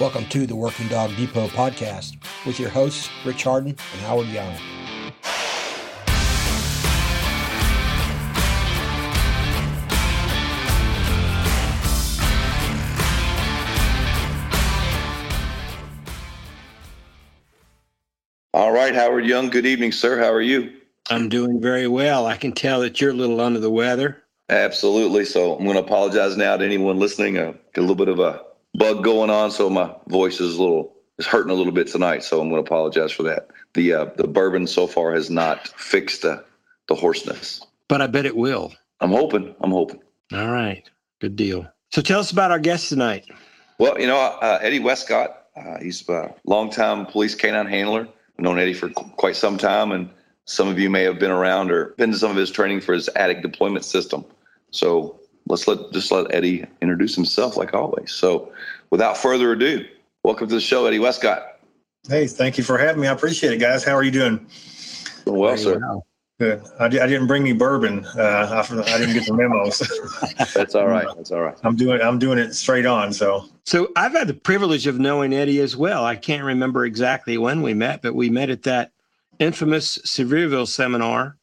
Welcome to the Working Dog Depot podcast with your hosts, Rich Harden and Howard Young. All right, Howard Young. Good evening, sir. How are you? I'm doing very well. I can tell that you're a little under the weather. Absolutely. So I'm going to apologize now to anyone listening. Uh, I a little bit of a bug going on, so my voice is a little is hurting a little bit tonight. So I'm going to apologize for that. The uh, the bourbon so far has not fixed the the hoarseness, but I bet it will. I'm hoping. I'm hoping. All right, good deal. So tell us about our guest tonight. Well, you know uh, Eddie Wescott. Uh, he's a longtime police canine handler. I've known Eddie for quite some time, and some of you may have been around or been to some of his training for his attic deployment system. So let's let just let Eddie introduce himself like always. So without further ado, welcome to the show, Eddie Wescott. Hey, thank you for having me. I appreciate it, guys. How are you doing? Doing well, sir. Good. I, I, didn't bring me bourbon. Uh, I, I, didn't get the memos. That's all right. That's all right. I'm doing. I'm doing it straight on. So. So I've had the privilege of knowing Eddie as well. I can't remember exactly when we met, but we met at that infamous Sevierville seminar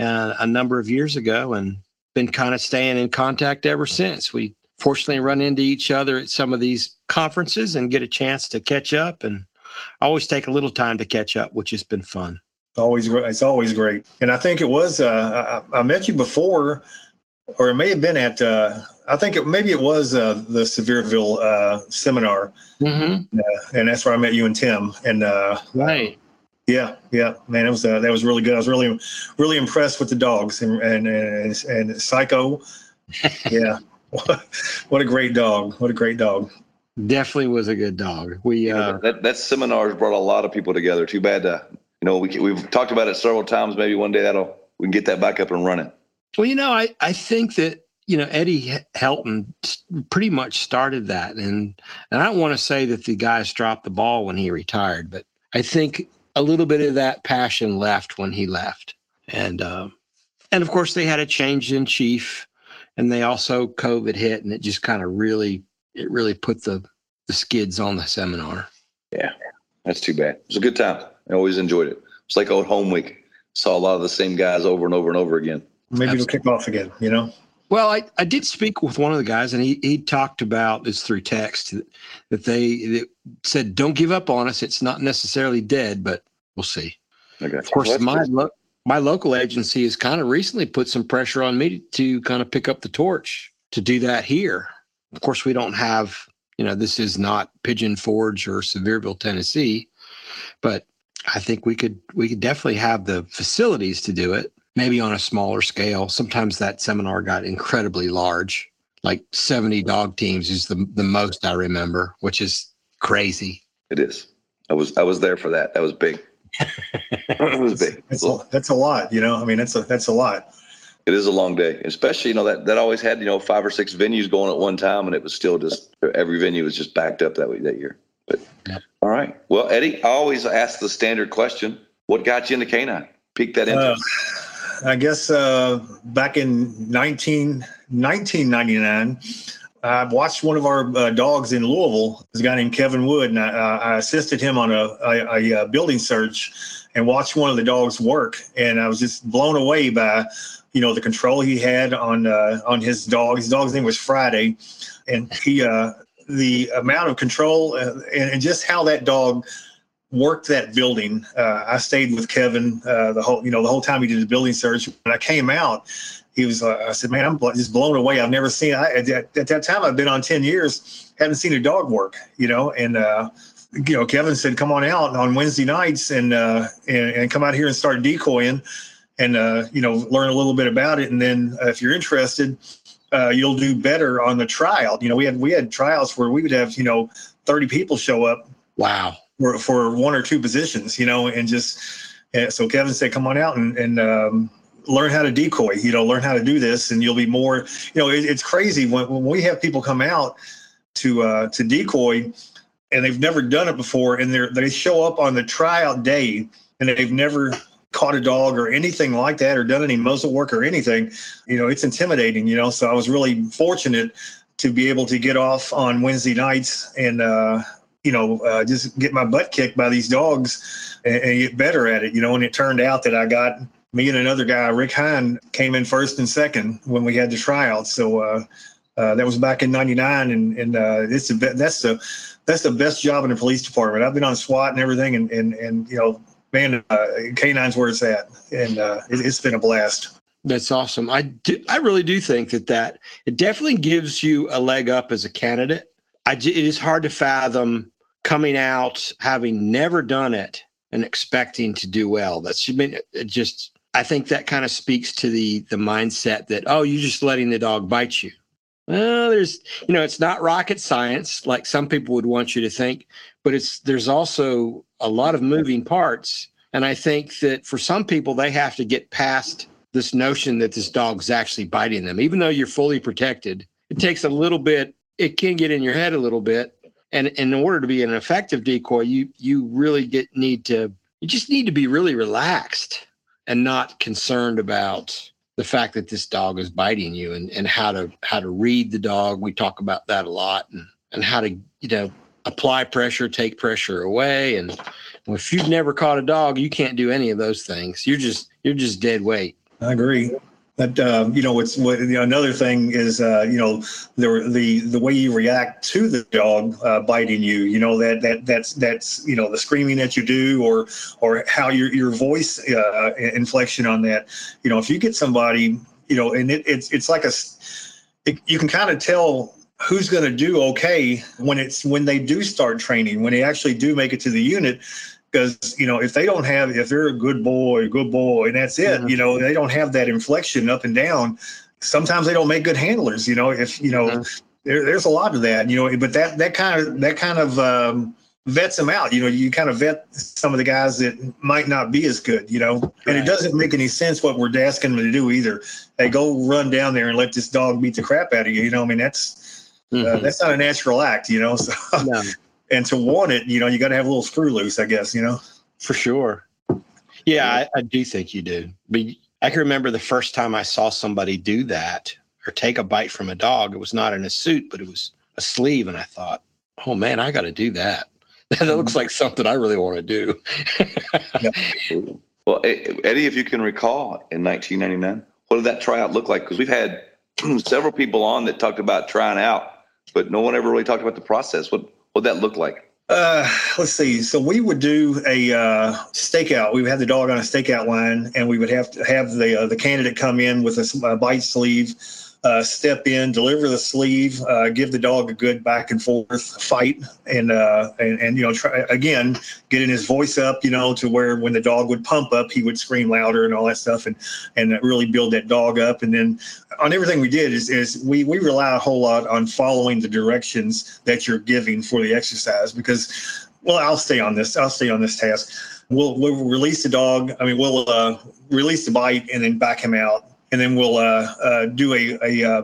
uh, a number of years ago, and been kind of staying in contact ever since. We fortunately run into each other at some of these conferences and get a chance to catch up and always take a little time to catch up, which has been fun. Always, it's always great. And I think it was, uh, I, I, met you before, or it may have been at, uh, I think it, maybe it was uh, the Sevierville uh, seminar. Mm-hmm. and that's where I met you and Tim. And uh, right. Yeah, yeah, man, it was uh, that was really good. I was really, really impressed with the dogs and and and, and Psycho. yeah, what a great dog! What a great dog! Definitely was a good dog. We uh, that that seminar brought a lot of people together. Too bad, uh, you know, we we've talked about it several times. Maybe one day that'll we can get that back up and running. Well, you know, I I think that you know Eddie Helton pretty much started that, and and I don't want to say that the guys dropped the ball when he retired, but I think a little bit of that passion left when he left, and uh, and of course they had a change in chief, and they also COVID hit, and it just kind of really it really put the the skids on the seminar. Yeah, that's too bad. It was a good time. I always enjoyed it. It's like old home week. Saw a lot of the same guys over and over and over again. Maybe Absolutely. it'll kick off again. You know. Well, I, I did speak with one of the guys, and he, he talked about this through text that they, they said, "Don't give up on us. It's not necessarily dead, but we'll see." Okay. Of course, well, my lo- my local agency has kind of recently put some pressure on me to kind of pick up the torch to do that here. Of course, we don't have, you know, this is not Pigeon Forge or Sevierville, Tennessee, but I think we could we could definitely have the facilities to do it maybe on a smaller scale. Sometimes that seminar got incredibly large, like 70 dog teams is the, the most I remember, which is crazy. It is. I was I was there for that. That was big. it was big. That's a, that's a lot, you know. I mean, that's a that's a lot. It is a long day, especially you know that that always had you know five or six venues going at one time, and it was still just every venue was just backed up that way that year. But yeah. all right, well, Eddie, I always ask the standard question: What got you into canine? Piqued that interest? Uh, I guess uh, back in 19, 1999, I watched one of our uh, dogs in Louisville. This guy named Kevin Wood, and I, uh, I assisted him on a, a, a, uh, building search and watched one of the dogs work. And I was just blown away by, you know, the control he had on uh, on his dog. His dog's name was Friday, and he uh, the amount of control and, and just how that dog worked that building. Uh, I stayed with Kevin uh, the whole, you know, the whole time he did the building search. When I came out, he was, uh, I said, man, I'm just blown away. I've never seen, I, at, at, that time, I've been on 10 years, haven't seen a dog work, you know, and, uh, you know, Kevin said, come on out on Wednesday nights and, uh, and, and come out here and start decoying and, uh, you know, learn a little bit about it. And then if you're interested, you'll do better on the trial. You know, we had, we had trials where we would have, you know, 30 people show up. Wow for, for one or two positions, you know, and just and so Kevin said, come on out and, and um, learn how to decoy, you know, learn how to do this and you'll be more, you know, it, it's crazy when, when we have people come out to, uh, to decoy and they've never done it before and they they show up on the tryout day and they've never caught a dog or anything like that or done any muzzle work or anything, you know, it's intimidating, you know, so I was really fortunate to be able to get off on Wednesday nights and, uh, you know, uh, just get my butt kicked by these dogs and, and, get better at it, you know. And it turned out that I got me and another guy, Rick Hine, came in first and second when we had the tryouts. So uh, uh, that was back in '99, and and uh, it's a, that's the that's the best job in the police department. I've been on SWAT and everything, and and and you know, man, uh, K9's where it's at, and uh, it, it's been a blast. That's awesome. I do, I really do think that that it definitely gives you a leg up as a candidate. I, it is hard to fathom coming out having never done it and expecting to do well. That's just. I think that kind of speaks to the the mindset that oh, you're just letting the dog bite you. Well, there's you know, it's not rocket science like some people would want you to think, but it's there's also a lot of moving parts, and I think that for some people they have to get past this notion that this dog's actually biting them, even though you're fully protected. It takes a little bit. It can get in your head a little bit, and, and in order to be an effective decoy, you you really get need to you just need to be really relaxed and not concerned about the fact that this dog is biting you and, and how to how to read the dog. We talk about that a lot and and how to you know apply pressure, take pressure away. And if you've never caught a dog, you can't do any of those things. You're just you're just dead weight. I agree. But uh, you know, it's what you know, another thing is uh, you know the the the way you react to the dog uh, biting you. You know that that that's that's you know the screaming that you do, or or how your your voice uh, inflection on that. You know, if you get somebody, you know, and it, it's it's like a it, you can kind of tell who's going to do okay when it's when they do start training when they actually do make it to the unit because you know if they don't have if they're a good boy good boy and that's it mm-hmm. you know they don't have that inflection up and down sometimes they don't make good handlers you know if you know mm-hmm. there, there's a lot of that you know but that that kind of that kind of um, vets them out you know you kind of vet some of the guys that might not be as good you know right. and it doesn't make any sense what we're asking them to do either hey go run down there and let this dog beat the crap out of you you know i mean that's uh, mm-hmm. uh, that's not a natural act you know so no and to want it, you know, you got to have a little screw loose, I guess, you know. For sure. Yeah, I, I do think you do. But I can remember the first time I saw somebody do that or take a bite from a dog. It was not in a suit, but it was a sleeve, and I thought, oh man, I got to do that. that mm-hmm. looks like something I really want to do. well, Eddie, if you can recall, in 1999, what did that tryout look like? Because we've had several people on that talked about trying out, but no one ever really talked about the process. What What'd that look like? Uh, let's see. So we would do a uh, stakeout. We would have the dog on a stakeout line, and we would have to have the uh, the candidate come in with a, a bite sleeve uh, step in, deliver the sleeve, uh, give the dog a good back and forth fight, and uh, and, and you know try again getting his voice up, you know, to where when the dog would pump up, he would scream louder and all that stuff, and and really build that dog up. And then on everything we did is is we we rely a whole lot on following the directions that you're giving for the exercise because well I'll stay on this I'll stay on this task. We'll, we'll release the dog. I mean, we'll uh, release the bite and then back him out and then we'll uh, uh, do a, a uh,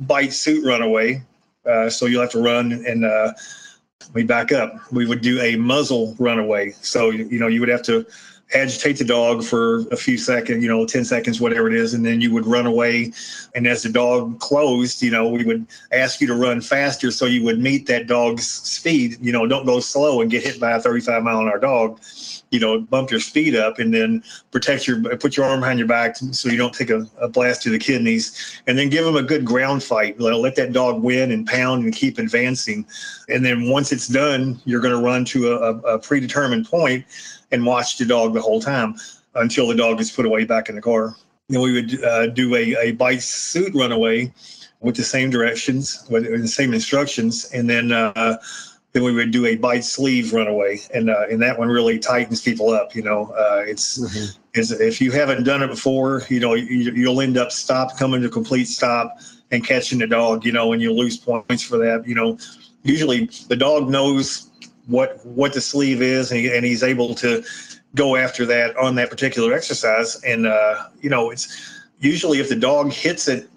bite suit runaway. So you'll have to run and we back up. We would do a muzzle runaway. So you know you would have to agitate the dog for a few seconds, you know, 10 seconds, whatever it is, and then you would run away. And as the dog closed, you know, we would ask you to run faster so you would meet that dog's speed. You know, don't go slow and get hit by a 35 mile an hour dog. You know, bump your speed up and then protect your, put your arm behind your back so you don't take a, a blast to the kidneys. And then give them a good ground fight. Let, let that dog win and pound and keep advancing. And then once it's done, you're going to run to a, a predetermined point and watch the dog the whole time until the dog is put away back in the car. Then we would uh, do a, a bite suit runaway with the same directions, with the same instructions, and then uh, then we would do a bite sleeve runaway, and uh, and that one really tightens people up. You know, uh, it's, mm-hmm. it's if you haven't done it before, you know, you, you'll end up stop coming to complete stop and catching the dog. You know, and you lose points for that. You know, usually the dog knows what what the sleeve is, and, he, and he's able to go after that on that particular exercise. And uh, you know, it's usually if the dog hits it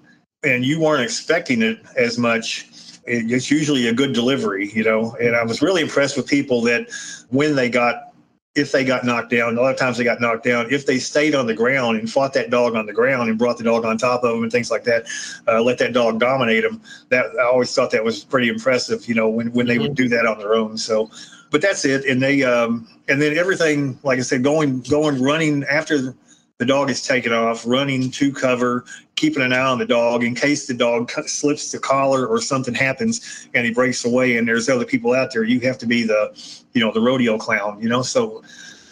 and you weren't expecting it as much, it's usually a good delivery. You know, and I was really impressed with people that when they got if they got knocked down. A lot of times they got knocked down. If they stayed on the ground and fought that dog on the ground and brought the dog on top of them and things like that, uh, let that dog dominate them. That I always thought that was pretty impressive. You know, when when they would mm-hmm. do that on their own. So, but that's it. And they um, and then everything, like I said, going going running after the dog is taken off, running to cover, keeping an eye on the dog in case the dog slips the collar or something happens and he breaks away and there's other people out there. You have to be the, you know, the rodeo clown. You know, so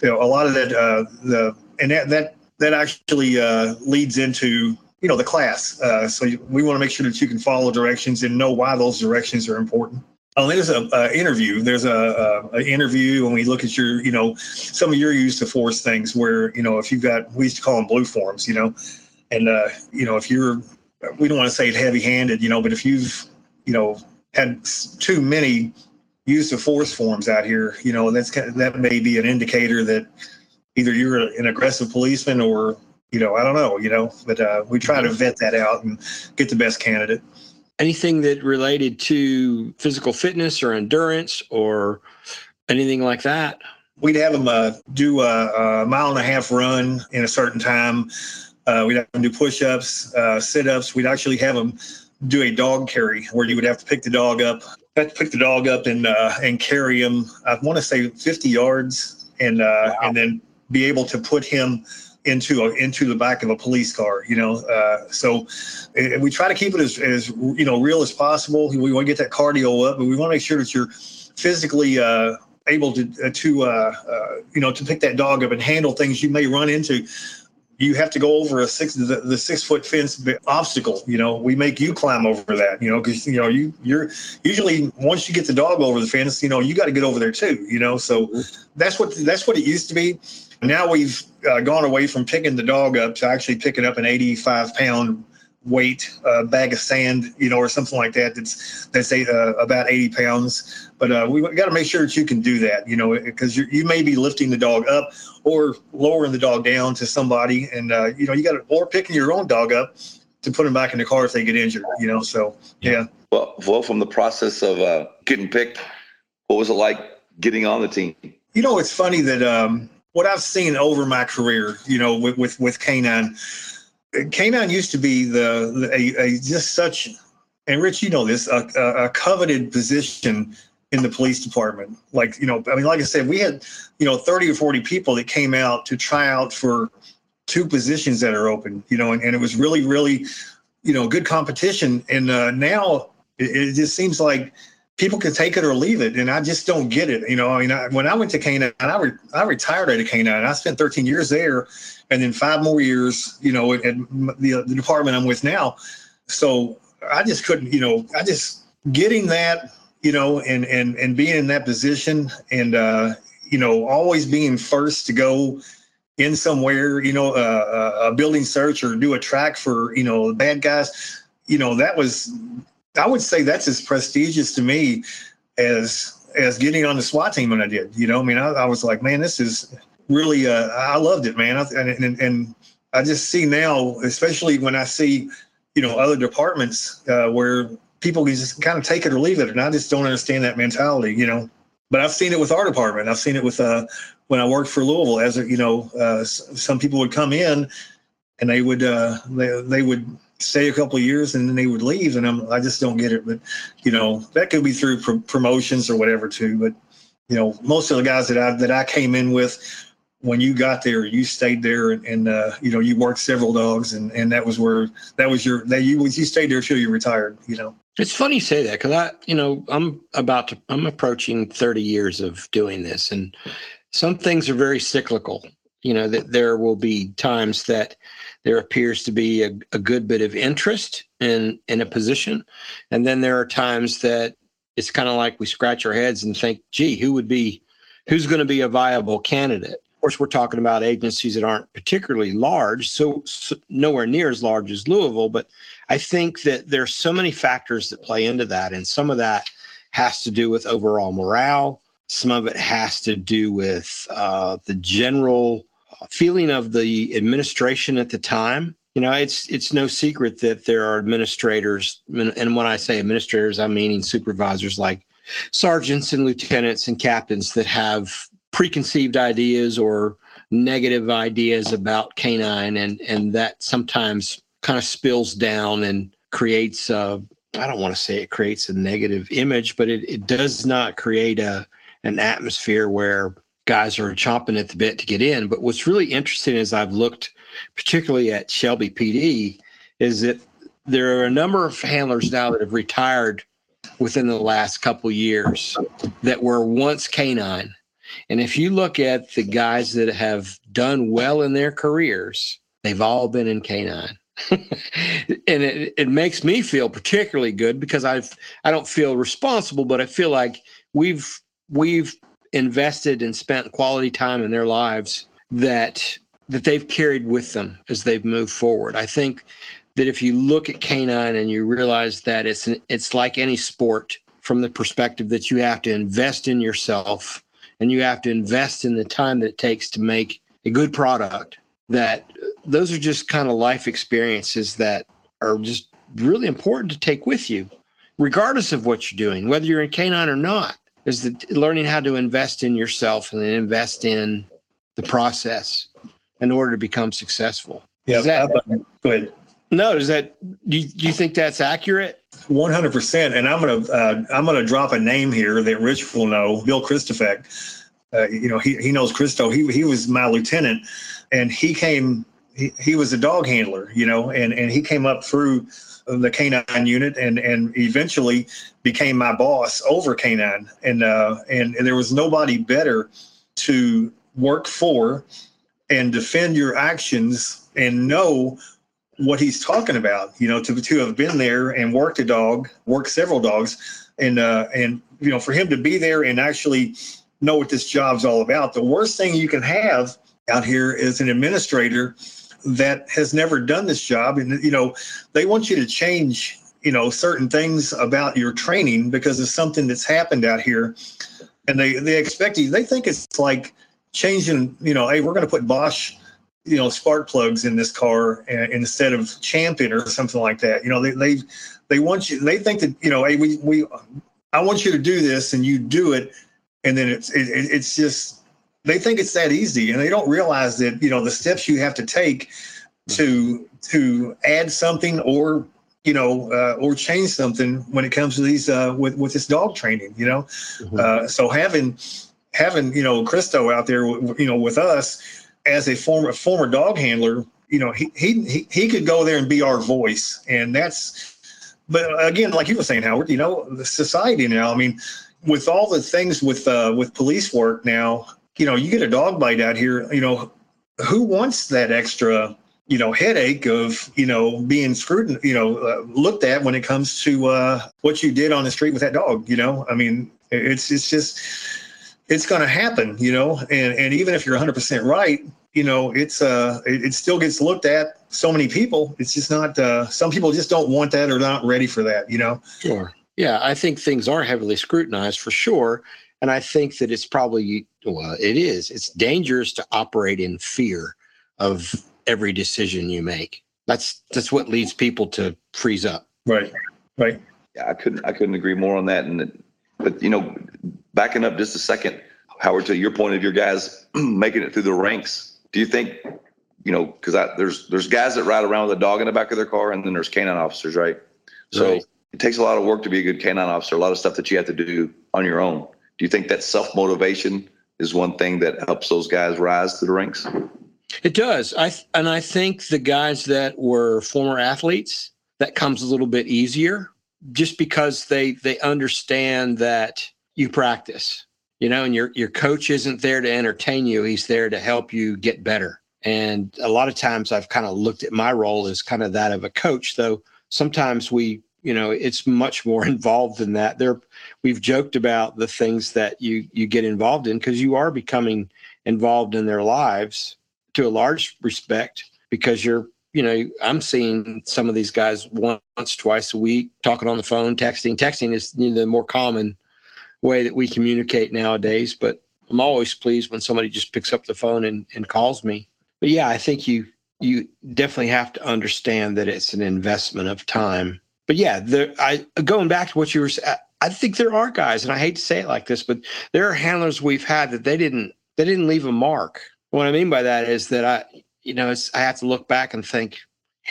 you know a lot of that uh, the and that that that actually uh, leads into you know the class. Uh, so we want to make sure that you can follow directions and know why those directions are important. Oh, there's a, a interview. There's a, a, a, interview when we look at your, you know, some of your use to force things where, you know, if you've got, we used to call them blue forms, you know, and, uh, you know, if you're, we don't want to say it heavy handed, you know, but if you've, you know, had too many use of force forms out here, you know, that's that may be an indicator that either you're an aggressive policeman or, you know, I don't know, you know, but uh, we try to vet that out and get the best candidate anything that related to physical fitness or endurance or anything like that? We'd have them uh, do a, a, mile and a half run in a certain time. Uh, we'd have them do push ups, uh, sit ups. We'd actually have them do a dog carry where you would have to pick the dog up, pick the dog up and uh, and carry him. I want to say 50 yards, and uh, wow. and then be able to put him into a, into the back of a police car. You know, uh, so we try to keep it as, as you know real as possible. We want to get that cardio up, but we want to make sure that you're physically uh, able to uh, to uh, uh, you know to pick that dog up and handle things you may run into. You have to go over a six the, the six foot fence obstacle. You know, we make you climb over that. You know, because you know you you're usually once you get the dog over the fence, you know you got to get over there too. You know, so that's what that's what it used to be now we've uh, gone away from picking the dog up to actually picking up an 85 pound weight uh, bag of sand, you know, or something like that. That's that's a, uh, about 80 pounds. But uh, we got to make sure that you can do that, you know, because you may be lifting the dog up or lowering the dog down to somebody, and uh, you know, you got to or picking your own dog up to put them back in the car if they get injured, you know. So yeah. Well, well, from the process of uh, getting picked, what was it like getting on the team? You know, it's funny that um, what I've seen over my career, you know, with with, with Canine, Canine used to be the, the a, a, just such, and Rich, you know this, a, a, coveted position in the police department. Like you know, I mean, like I said, we had you know thirty or forty people that came out to try out for two positions that are open. You know, and, and it was really really you know good competition. And uh, now it, it just seems like people can take it or leave it, and I just don't get it. You know, I mean, I, when I went to Canine, I, re- I retired at a Canine. I spent 13 years there, and then five more years, you know, at, the, the department I'm with now. So I just couldn't, you know, I just getting that, you know, and and and being in that position, and uh, you know, always being first to go in somewhere, you know, uh, a building search or do a track for, you know, the bad guys. You know, that was I would say that's as prestigious to me as as getting on the SWAT team when I did. You know, I mean, I, I was like, man, this is really. Uh, I loved it, man. I, and, and, and I just see now, especially when I see, you know, other departments uh, where people can just kind of take it or leave it, and I just don't understand that mentality. You know, but I've seen it with our department. I've seen it with uh, when I worked for Louisville. As a, you know, uh, some people would come in, and they would uh, they they would stay a couple years and then they would leave and I'm, i just don't get it but you know that could be through pr- promotions or whatever too but you know most of the guys that i that i came in with when you got there you stayed there and, and uh, you know you worked several dogs and and that was where that was your that you you stayed there until you retired you know? It's funny you say that because i you know i'm about to i'm approaching 30 years of doing this and some things are very cyclical. You know that there will be times that there appears to be a, a good bit of interest in in a position and then there are times that it's kind of like we scratch our heads and think gee who would be who's going to be a viable candidate course we're talking about agencies that aren't particularly large so, so nowhere near as large as louisville but i think that there's so many factors that play into that and some of that has to do with overall morale some of it has to do with uh, the general feeling of the administration at the time. You know, it's it's no secret that there are administrators, and when I say administrators, I'm meaning supervisors like sergeants and lieutenants and captains that have preconceived ideas or negative ideas about canine and and that sometimes kind of spills down and creates a I don't want to say it creates a negative image, but it, it does not create a an atmosphere where guys are chomping at the bit to get in. But what's really interesting as I've looked particularly at Shelby PD is that there are a number of handlers now that have retired within the last couple years that were once canine. And if you look at the guys that have done well in their careers, they've all been in canine. and it, it makes me feel particularly good because I've I don't feel responsible, but I feel like we've we've invested and spent quality time in their lives that that they've carried with them as they've moved forward. I think that if you look at canine and you realize that it's an, it's like any sport from the perspective that you have to invest in yourself and you have to invest in the time that it takes to make a good product that those are just kind of life experiences that are just really important to take with you regardless of what you're doing whether you're in canine or not is the learning how to invest in yourself and then invest in the process in order to become successful. Yeah that, go ahead no, is that do you, do you think that's accurate? One hundred percent. And I'm gonna uh, I'm gonna drop a name here that Rich will know. Bill Christofek. Uh, you know, he he knows Christo. He he was my lieutenant, and he came. He, he was a dog handler, you know, and and he came up through the canine unit and and eventually became my boss over canine and uh and, and there was nobody better to work for and defend your actions and know what he's talking about. You know, to to have been there and worked a dog, worked several dogs, and uh, and you know, for him to be there and actually know what this job's all about. The worst thing you can have out here is an administrator that has never done this job, and you know, they want you to change you know certain things about your training because of something that's happened out here and they they expect you they think it's like changing you know hey we're going to put bosch you know spark plugs in this car uh, instead of champion or something like that. You know they they they want you they think that you know hey we we i want you to do this and you do it. And then it's it, it's just they think it's that easy and they don't realize that you know the steps you have to take to to add something or you know uh, or change something when it comes to these uh, with with this dog training you know? Mm-hmm. uh, so having having you know christo out there you know with us as a former former dog handler, you know, he he he could go there and be our voice, and that's. But again, like you were saying, Howard, you know, the society now. I mean, with all the things with uh, with police work now, you know, you get a dog bite out here. You know, who wants that extra? You know, headache of you know being screwed, you know, uh, looked at when it comes to uh, what you did on the street with that dog. You know, I mean, it's it's just it's going to happen, you know, and, and even if you're 100% right, you know, it's, uh, it, it, still gets looked at so many people. It's just not, uh, some people just don't want that or not ready for that, you know? Sure. Yeah. I think things are heavily scrutinized for sure. And I think that it's probably, well, it is, it's dangerous to operate in fear of every decision you make. That's, that's what leads people to freeze up. Right. Right. Yeah. I couldn't, I couldn't agree more on that. And, but you know, backing up just a second, Howard, to your point of your guys making it through the ranks, do you think, you know, because there's there's guys that ride around with a dog in the back of their car, and then there's canine officers, right? So right. it takes a lot of work to be a good canine officer. A lot of stuff that you have to do on your own. Do you think that self motivation is one thing that helps those guys rise to the ranks? It does. I and I think the guys that were former athletes that comes a little bit easier just because they they understand that you practice you know and your your coach isn't there to entertain you. He's there to help you get better. And a lot of times i've kind of looked at my role as kind of that of a coach though sometimes we you know it's much more involved than that. There we've joked about the things that you you get involved in because you are becoming involved in their lives to a large respect because you're you know, I'm seeing some of these guys once, twice a week, talking on the phone, texting. Texting is you know, the more common way that we communicate nowadays. But I'm always pleased when somebody just picks up the phone and, and calls me. But yeah, I think you you definitely have to understand that it's an investment of time. But yeah, there, I going back to what you were. I think there are guys, and I hate to say it like this, but there are handlers we've had that they didn't they didn't leave a mark. What I mean by that is that I, you know, I have to look back and think,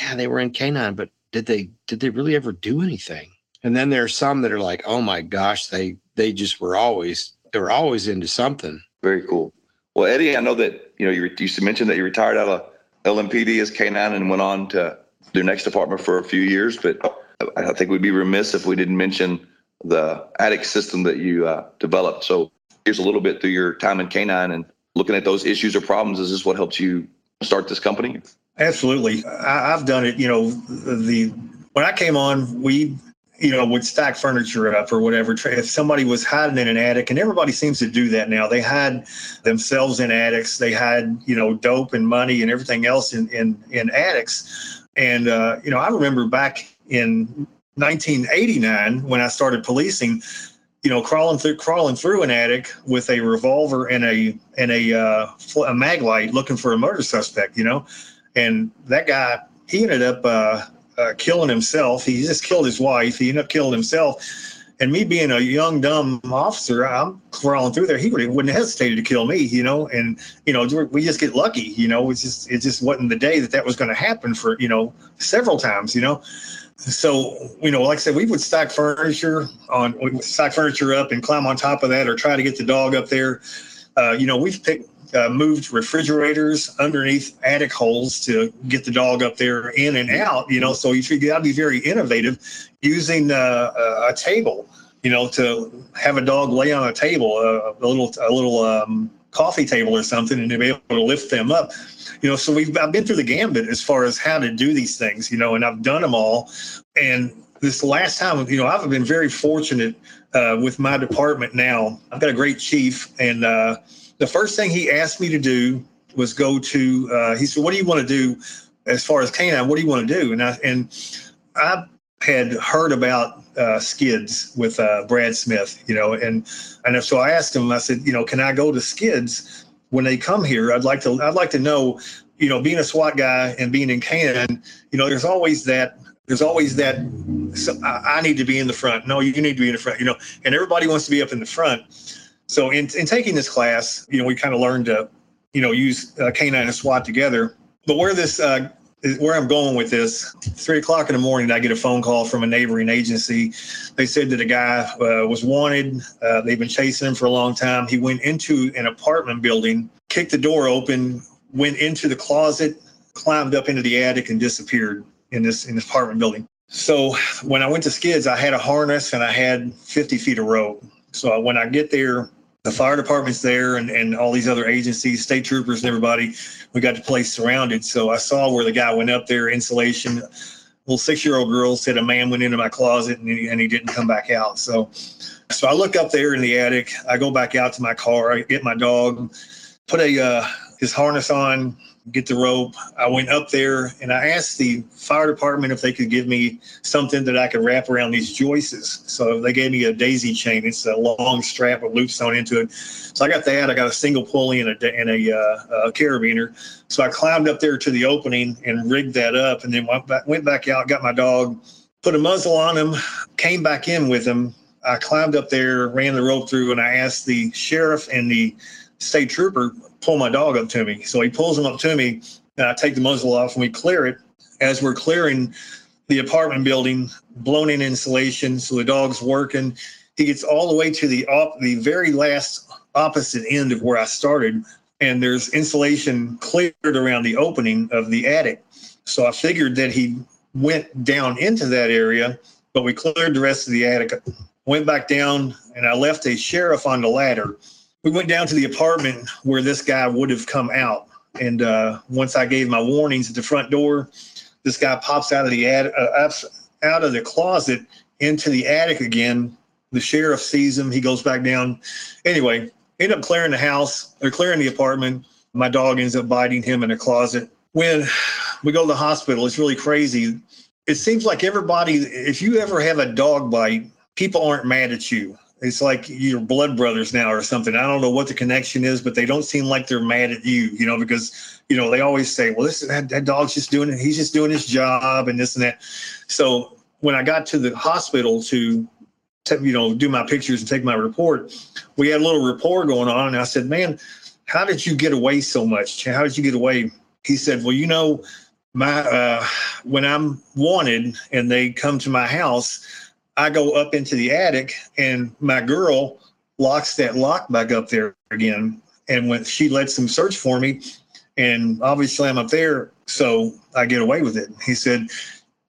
yeah, they were in canine, but did they did they really ever do anything? And then there are some that are like, oh my gosh, they they just were always they were always into something. Very cool. Well, Eddie, I know that you know you used to mention that you retired out of LMPD as K9 and went on to their next department for a few years. But I think we'd be remiss if we didn't mention the attic system that you uh, developed. So here's a little bit through your time in K9 and looking at those issues or problems. Is this what helps you start this company? Absolutely. I, I've done it. You know, the when I came on, we you know, would stack furniture up or whatever. If somebody was hiding in an attic, and everybody seems to do that now, they hide themselves in attics. They hide you know, dope and money and everything else in in, in attics. And uh, you know, I remember back in 1989 when I started policing, you know, crawling through crawling through an attic with a revolver and a and a uh, a mag light looking for a murder suspect. You know, and that guy he ended up. Uh, uh, killing himself. He just killed his wife. He ended up killing himself. And me being a young, dumb officer, I'm crawling through there. He would, wouldn't have hesitated to kill me, you know. And you know, we just get lucky, you know. It's just it just wasn't the day that that was going to happen for you know several times, you know. So you know, like I said, we would stack furniture on, we would stack furniture up and climb on top of that, or try to get the dog up there. Uh, you know, we've picked uh, moved refrigerators underneath attic holes to get the dog up there in and out. You know, so you got to be very innovative using uh, a table. You know, to have a dog lay on a table, uh, a little a little um, coffee table or something, and to be able to lift them up. You know, so we've I've been through the gambit as far as how to do these things. You know, and I've done them all. And this last time, you know, I've been very fortunate uh, with my department. Now I've got a great chief, and uh, the first thing he asked me to do was go to. Uh, he said, "What do you want to do as far as canine? What do you want to do?" And I and I had heard about uh, skids with uh, Brad Smith, you know, and and so I asked him. I said, you know, can I go to skids when they come here? I'd like to. I'd like to know, you know, being a SWAT guy and being in canine, you know, there's always that. There's always that. So I, I need to be in the front. No, you need to be in the front. You know, and everybody wants to be up in the front. So in, in taking this class, you know, we kind of learned to, you know, use uh, K9 and SWAT together. But where this, uh, where I'm going with this, three o'clock in the morning, I get a phone call from a neighboring agency. They said that a guy uh, was wanted. Uh, they've been chasing him for a long time. He went into an apartment building, kicked the door open, went into the closet, climbed up into the attic, and disappeared in this in this apartment building. So when I went to Skids, I had a harness and I had 50 feet of rope. So when I get there, the fire department's there and, and all these other agencies, state troopers and everybody, we got the place surrounded. So I saw where the guy went up there, insulation. Little six year old girl said a man went into my closet and he, and he didn't come back out. So, so I look up there in the attic. I go back out to my car. I get my dog, put a uh, his harness on, get the rope. I went up there and I asked the fire department if they could give me something that I could wrap around these joists. So they gave me a daisy chain. It's a long strap with loops sewn into it. So I got that. I got a single pulley and a, and a, uh, a carabiner. So I climbed up there to the opening and rigged that up and then went back, went back out, got my dog, put a muzzle on him, came back in with him. I climbed up there, ran the rope through, and I asked the sheriff and the state trooper pull my dog up to me. So he pulls him up to me, and I take the muzzle off, and we clear it. As we're clearing the apartment building, blown in insulation, so the dog's working. He gets all the way to the op- the very last opposite end of where I started, and there's insulation cleared around the opening of the attic. So I figured that he went down into that area, but we cleared the rest of the attic. Went back down, and I left a sheriff on the ladder we went down to the apartment where this guy would have come out. And uh, once I gave my warnings at the front door, this guy pops out of the ad, uh, out of the closet into the attic again. The sheriff sees him. He goes back down. Anyway, end up clearing the house. They're clearing the apartment. My dog ends up biting him in a closet. When we go to the hospital, it's really crazy. It seems like everybody, if you ever have a dog bite, people aren't mad at you it's like you're blood brothers now or something. I don't know what the connection is, but they don't seem like they're mad at you, you know, because you know they always say, "Well, this that, that dog's just doing it. He's just doing his job and this and that." So when I got to the hospital to, to you know do my pictures and take my report, we had a little rapport going on, and I said, "Man." how did you get away so much? How did you get away? He said, well, you know, my uh, when I'm wanted and they come to my house, I go up into the attic and my girl locks that lock back up there again. And when she lets them search for me, and obviously I'm up there, so I get away with it. He said,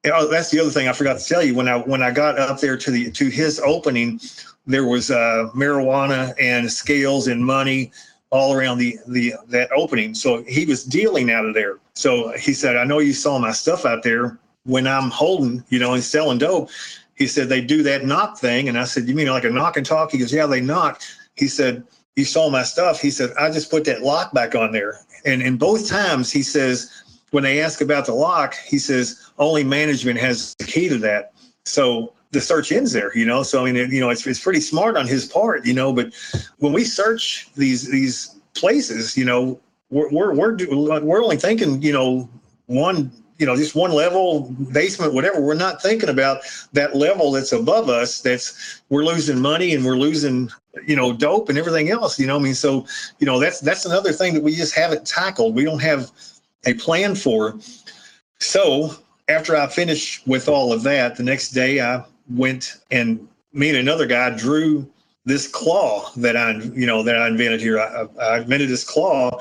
oh, that's the other thing I forgot to tell you. When I when I got up there to the to his opening, there was uh, marijuana and scales and money all around the the that opening. So he was dealing out of there. So he said, I know you saw my stuff out there when I'm holding, you know, and selling dope. He said they do that knock thing, and I said, you mean like a knock and talk? He goes, yeah, they knock. He said, you saw my stuff. He said, I just put that lock back on there. And in both times, he says, when they ask about the lock, he says only management has the key to that. So the search ends there, you know. So I mean, it, you know, it's it's pretty smart on his part, you know. But when we search these these places, you know, we're we're we're, we're only thinking, you know, one you know just one level basement whatever we're not thinking about that level that's above us that's we're losing money and we're losing you know dope and everything else you know i mean so you know that's that's another thing that we just haven't tackled we don't have a plan for so after i finished with all of that the next day i went and me and another guy drew this claw that I, you know, that I invented here. I, I invented this claw,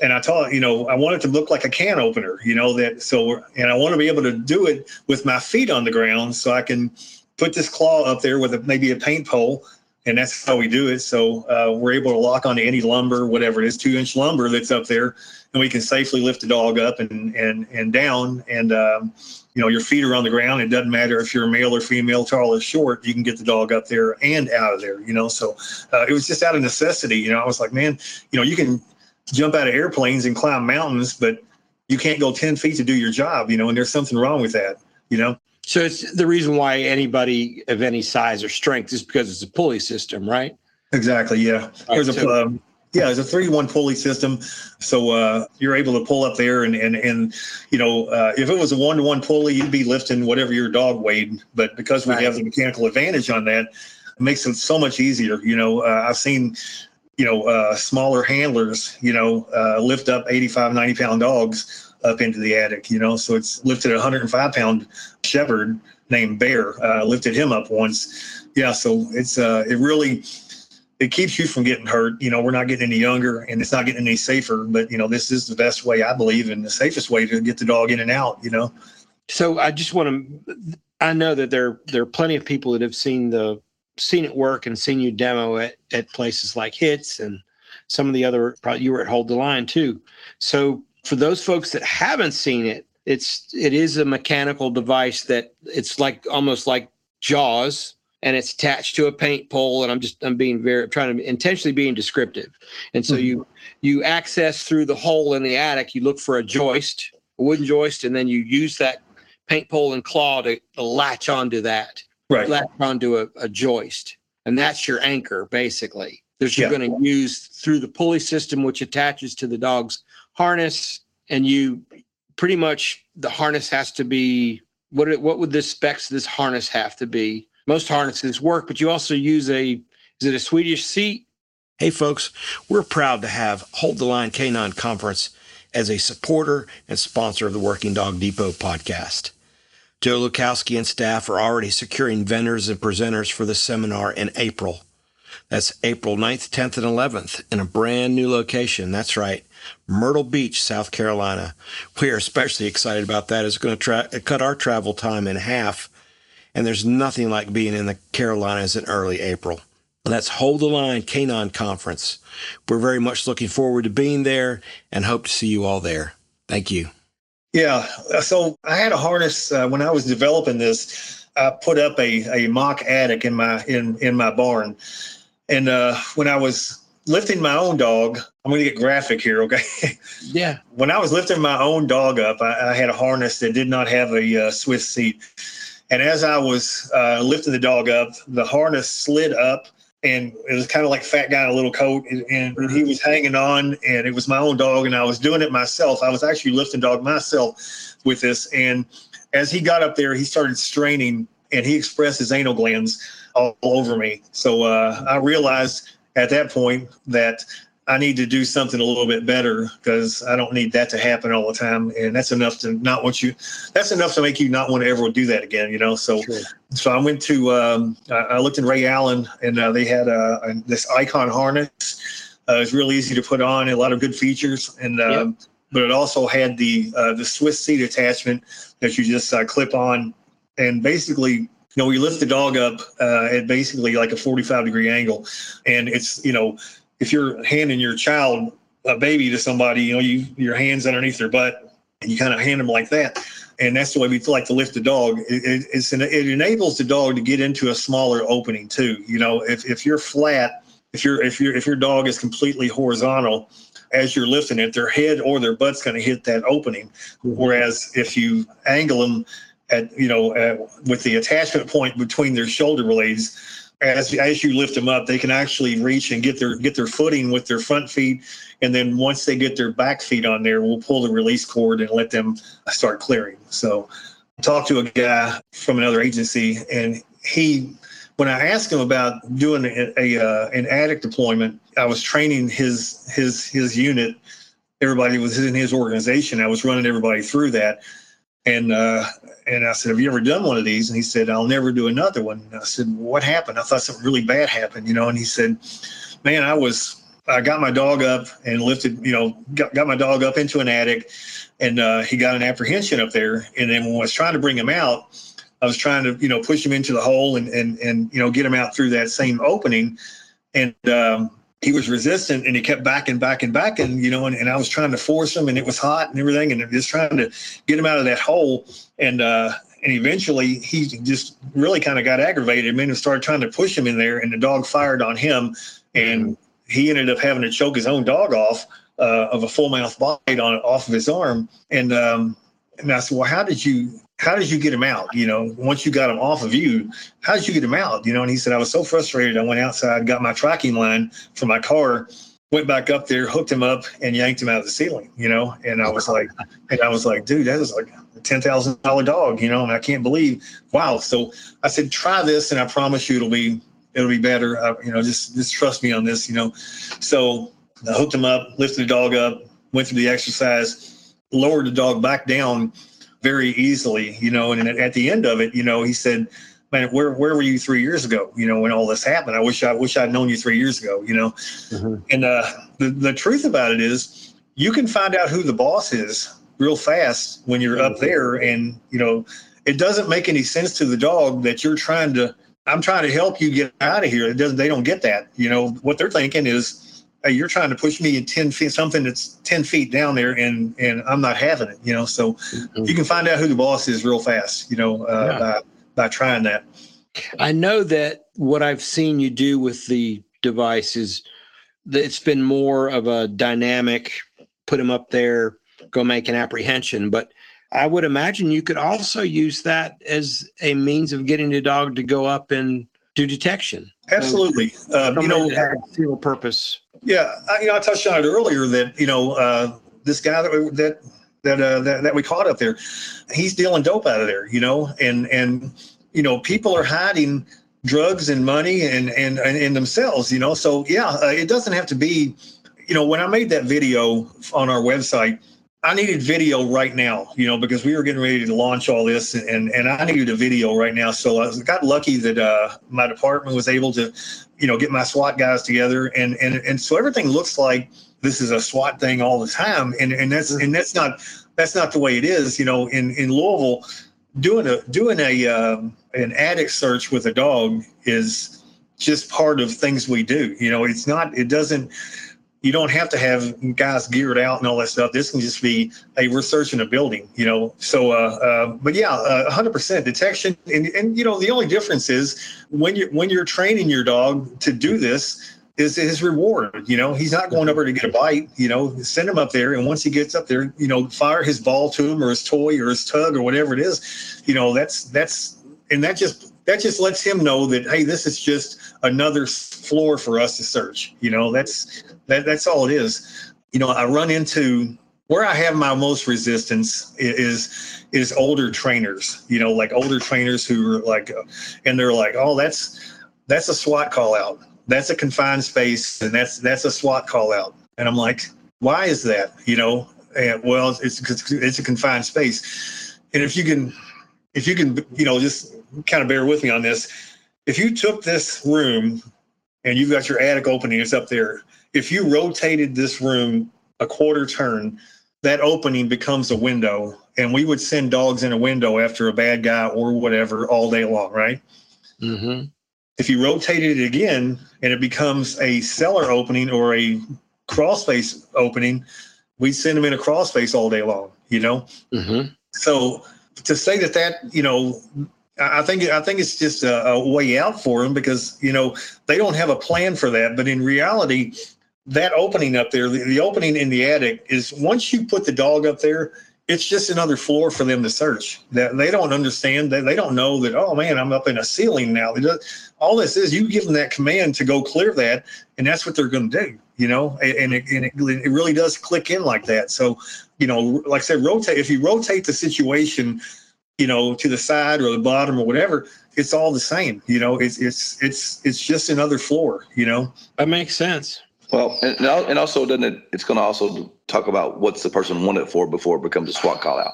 and I taught, you know, I want it to look like a can opener, you know, that so, and I want to be able to do it with my feet on the ground, so I can put this claw up there with a, maybe a paint pole, and that's how we do it. So uh, we're able to lock onto any lumber, whatever it is, two inch lumber that's up there, and we can safely lift the dog up and and and down, and um, you know, your feet are on the ground. It doesn't matter if you're male or female, tall or short. You can get the dog up there and out of there. You know, so uh, it was just out of necessity. You know, I was like, man, you know, you can jump out of airplanes and climb mountains, but you can't go ten feet to do your job. You know, and there's something wrong with that. You know. So it's the reason why anybody of any size or strength is because it's a pulley system, right? Exactly. Yeah. There's a um, yeah, it's a three-one pulley system, so uh, you're able to pull up there, and and and you know, uh, if it was a one-to-one pulley, you'd be lifting whatever your dog weighed. But because we right. have the mechanical advantage on that, it makes it so much easier. You know, uh, I've seen, you know, uh, smaller handlers, you know, uh, lift up 85, 90 pound dogs up into the attic. You know, so it's lifted a 105 pound shepherd named Bear, uh, lifted him up once. Yeah, so it's it really it keeps you from getting hurt. You know, we're not getting any younger and it's not getting any safer, but you know, this is the best way I believe and the safest way to get the dog in and out, you know. So I just want to I know that there there are plenty of people that have seen the seen it work and seen you demo it at places like Hits and some of the other probably you were at Hold the Line too. So for those folks that haven't seen it, it's it is a mechanical device that it's like almost like Jaws and it's attached to a paint pole and i'm just i'm being very trying to intentionally being descriptive and so mm-hmm. you you access through the hole in the attic you look for a joist a wooden joist and then you use that paint pole and claw to, to latch onto that right latch onto a, a joist and that's your anchor basically that you're yeah. going to use through the pulley system which attaches to the dog's harness and you pretty much the harness has to be what what would the specs of this harness have to be most harnesses work, but you also use a is it a Swedish seat? Hey folks, we're proud to have Hold the Line Canine Conference as a supporter and sponsor of the Working Dog Depot podcast. Joe Lutkowski and staff are already securing vendors and presenters for the seminar in April. That's April 9th, 10th, and 11th in a brand new location. That's right, Myrtle Beach, South Carolina. We are especially excited about that. It's going to tra- cut our travel time in half and there's nothing like being in the Carolinas in early April. Let's hold the line Canine Conference. We're very much looking forward to being there and hope to see you all there. Thank you. Yeah. So I had a harness uh, when I was developing this. I put up a, a mock attic in my in in my barn, and uh, when I was lifting my own dog, I'm going to get graphic here, okay? Yeah. when I was lifting my own dog up, I, I had a harness that did not have a uh, Swiss seat and as I was uh, lifting the dog up, the harness slid up and it was kind of like fat guy in a little coat and, and, he was hanging on and it was my own dog and I was doing it myself. I was actually lifting dog myself with this. And as he got up there, he started straining and he expressed his anal glands all over me. So uh, I realized at that point that I need to do something a little bit better because I don't need that to happen all the time. And that's enough to not want you, that's enough to make you not want to ever do that again, you know? So, sure. so I went to, um, I, looked in Ray Allen and uh, they had uh, this icon harness. Uh, it was really easy to put on, a lot of good features. And, uh, yep. but it also had the, uh, the Swiss seat attachment that you just uh, clip on. And basically, you know, we lift the dog up at basically like a 45 degree angle. And it's, you know, if you're handing your child a baby to somebody, you know, you your hands underneath their butt and you kind of hand them like that. And that's the way we like to lift the dog. It, it, an, it enables the dog to get into a smaller opening too. You know, if, if you're flat, if you're if your if your dog is completely horizontal, as you're lifting it, their head or their butt's going to hit that opening. Mm-hmm. Whereas if you angle them at you know uh, with the attachment point between their shoulder blades, as as you lift them up, they can actually reach and get their get their footing with their front feet, and then once they get their back feet on there, we'll pull the release cord and let them start clearing. So, I talked to a guy from another agency, and he, when I asked him about doing a, a uh, an attic deployment, I was training his his his unit. Everybody was in his organization. I was running everybody through that, and uh, and I said, "Have you ever done one of these?" And he said, "I'll never do another one." And I said, "What happened?" I thought something really bad happened, you know. And he said, "Man, I was I got my dog up and lifted, you know, got, got my dog up into an attic, and uh, he got an apprehension up there. And then when I was trying to bring him out, I was trying to, you know, push him into the hole and and and you know get him out through that same opening, and um, he was resistant and he kept backing, backing, backing, you know, and, and I was trying to force him and it was hot and everything and just trying to get him out of that hole. And, uh, and eventually he just really kind of got aggravated and started trying to push him in there and the dog fired on him and he ended up having to choke his own dog off uh, of a full mouth bite on off of his arm. And, um, and I said, well, how did you, how did you get him out? You know, once you got him off of you, how did you get him out? You know, and he said, I was so frustrated. I went outside, got my tracking line for my car, went back up there, hooked him up, and yanked him out of the ceiling. You know, and I was like, and I was like, dude, that is like a ten thousand dollar dog. You know, and I can't believe, wow. So I said, try this, and I promise you, it'll be it'll be better. Uh, you know, just just trust me on this. You know, so I hooked him up, lifted the dog up, went through the exercise, lowered the dog back down very easily, you know. And at the end of it, you know, he said, "Man, where where were you three years ago? You know, when all this happened? I wish I wish I'd known you three years ago. You know." Mm-hmm. And uh, the the truth about it is, you can find out who the boss is real fast when you're up there, and you know, it doesn't make any sense to the dog that you're trying to. I'm trying to help you get out of here. It doesn't. They don't get that. You know what they're thinking is hey, you're trying to push me in 10 feet, something that's 10 feet down there and, and I'm not having it, you know? So mm-hmm. you can find out who the boss is real fast, you know, uh, yeah. by, by trying that. I know that what I've seen you do with the device is that it's been more of a dynamic, put them up there, go make an apprehension. But I would imagine you could also use that as a means of getting the dog to go up and do detection. Absolutely. Um, you know, have a single purpose. Yeah, I, you know, I touched on it earlier that you know uh, this guy that that that, uh, that that we caught up there, he's dealing dope out of there. You know, and and you know people are hiding drugs and money and and and, and themselves. You know, so yeah, uh, it doesn't have to be. You know, when I made that video on our website, I needed video right now, you know, because we were getting ready to launch all this, and and I needed a video right now. So I got lucky that uh, my department was able to, you know, get my SWAT guys together, and and and so everything looks like this is a SWAT thing all the time, and and that's and that's not that's not the way it is. You know, in in Louisville, doing a doing a um, an attic search with a dog is just part of things we do. You know, it's not it doesn't you don't have to have guys geared out and all that stuff. This can just be, hey, we're searching a building, you know. So, uh, uh, but yeah, uh, 100% detection, and and you know the only difference is when you when you're training your dog to do this is his reward. You know, he's not going over to get a bite. You know, send him up there, and once he gets up there, you know, fire his ball to him or his toy or his tug or whatever it is. You know, that's that's and that just that just lets him know that hey, this is just another floor for us to search. You know, that's that, that's all it is. You know, I run into where I have my most resistance is is older trainers. You know, like older trainers who are like, and they're like, oh, that's that's a SWAT call out. that's a confined space and that's that's a SWAT call out. And I'm like, why is that? You know, and well, it's it's a confined space. And if you can, if you can, you know, just kind of bear with me on this. If you took this room and you've got your attic opening, it's up there. If you rotated this room a quarter turn, that opening becomes a window, and we would send dogs in a window after a bad guy or whatever all day long, right? Mm-hmm. If you rotated it again and it becomes a cellar opening or a crawl space opening, we send them in a crawl space all day long, you know? Mm-hmm. So to say that that, you know, I think I think it's just a, a, way out for them because you know they don't have a plan for that. But in reality, that opening up there, the, the opening in the attic is once you put the dog up there, it's just another floor for them to search. That they don't understand that they don't know that. Oh man, I'm up in a ceiling now. All this is you give them that command to go clear that, and that's what they're going to do. You know, and, it, and it, it really does click in like that. So, you know, like I said, rotate. If you rotate the situation, you know, to the side or the bottom or whatever, it's all the same. You know, it's it's it's it's just another floor. You know, that makes sense. Well, and, and also doesn't it, it's going to also talk about what's the person wanted for before it becomes a SWAT call out.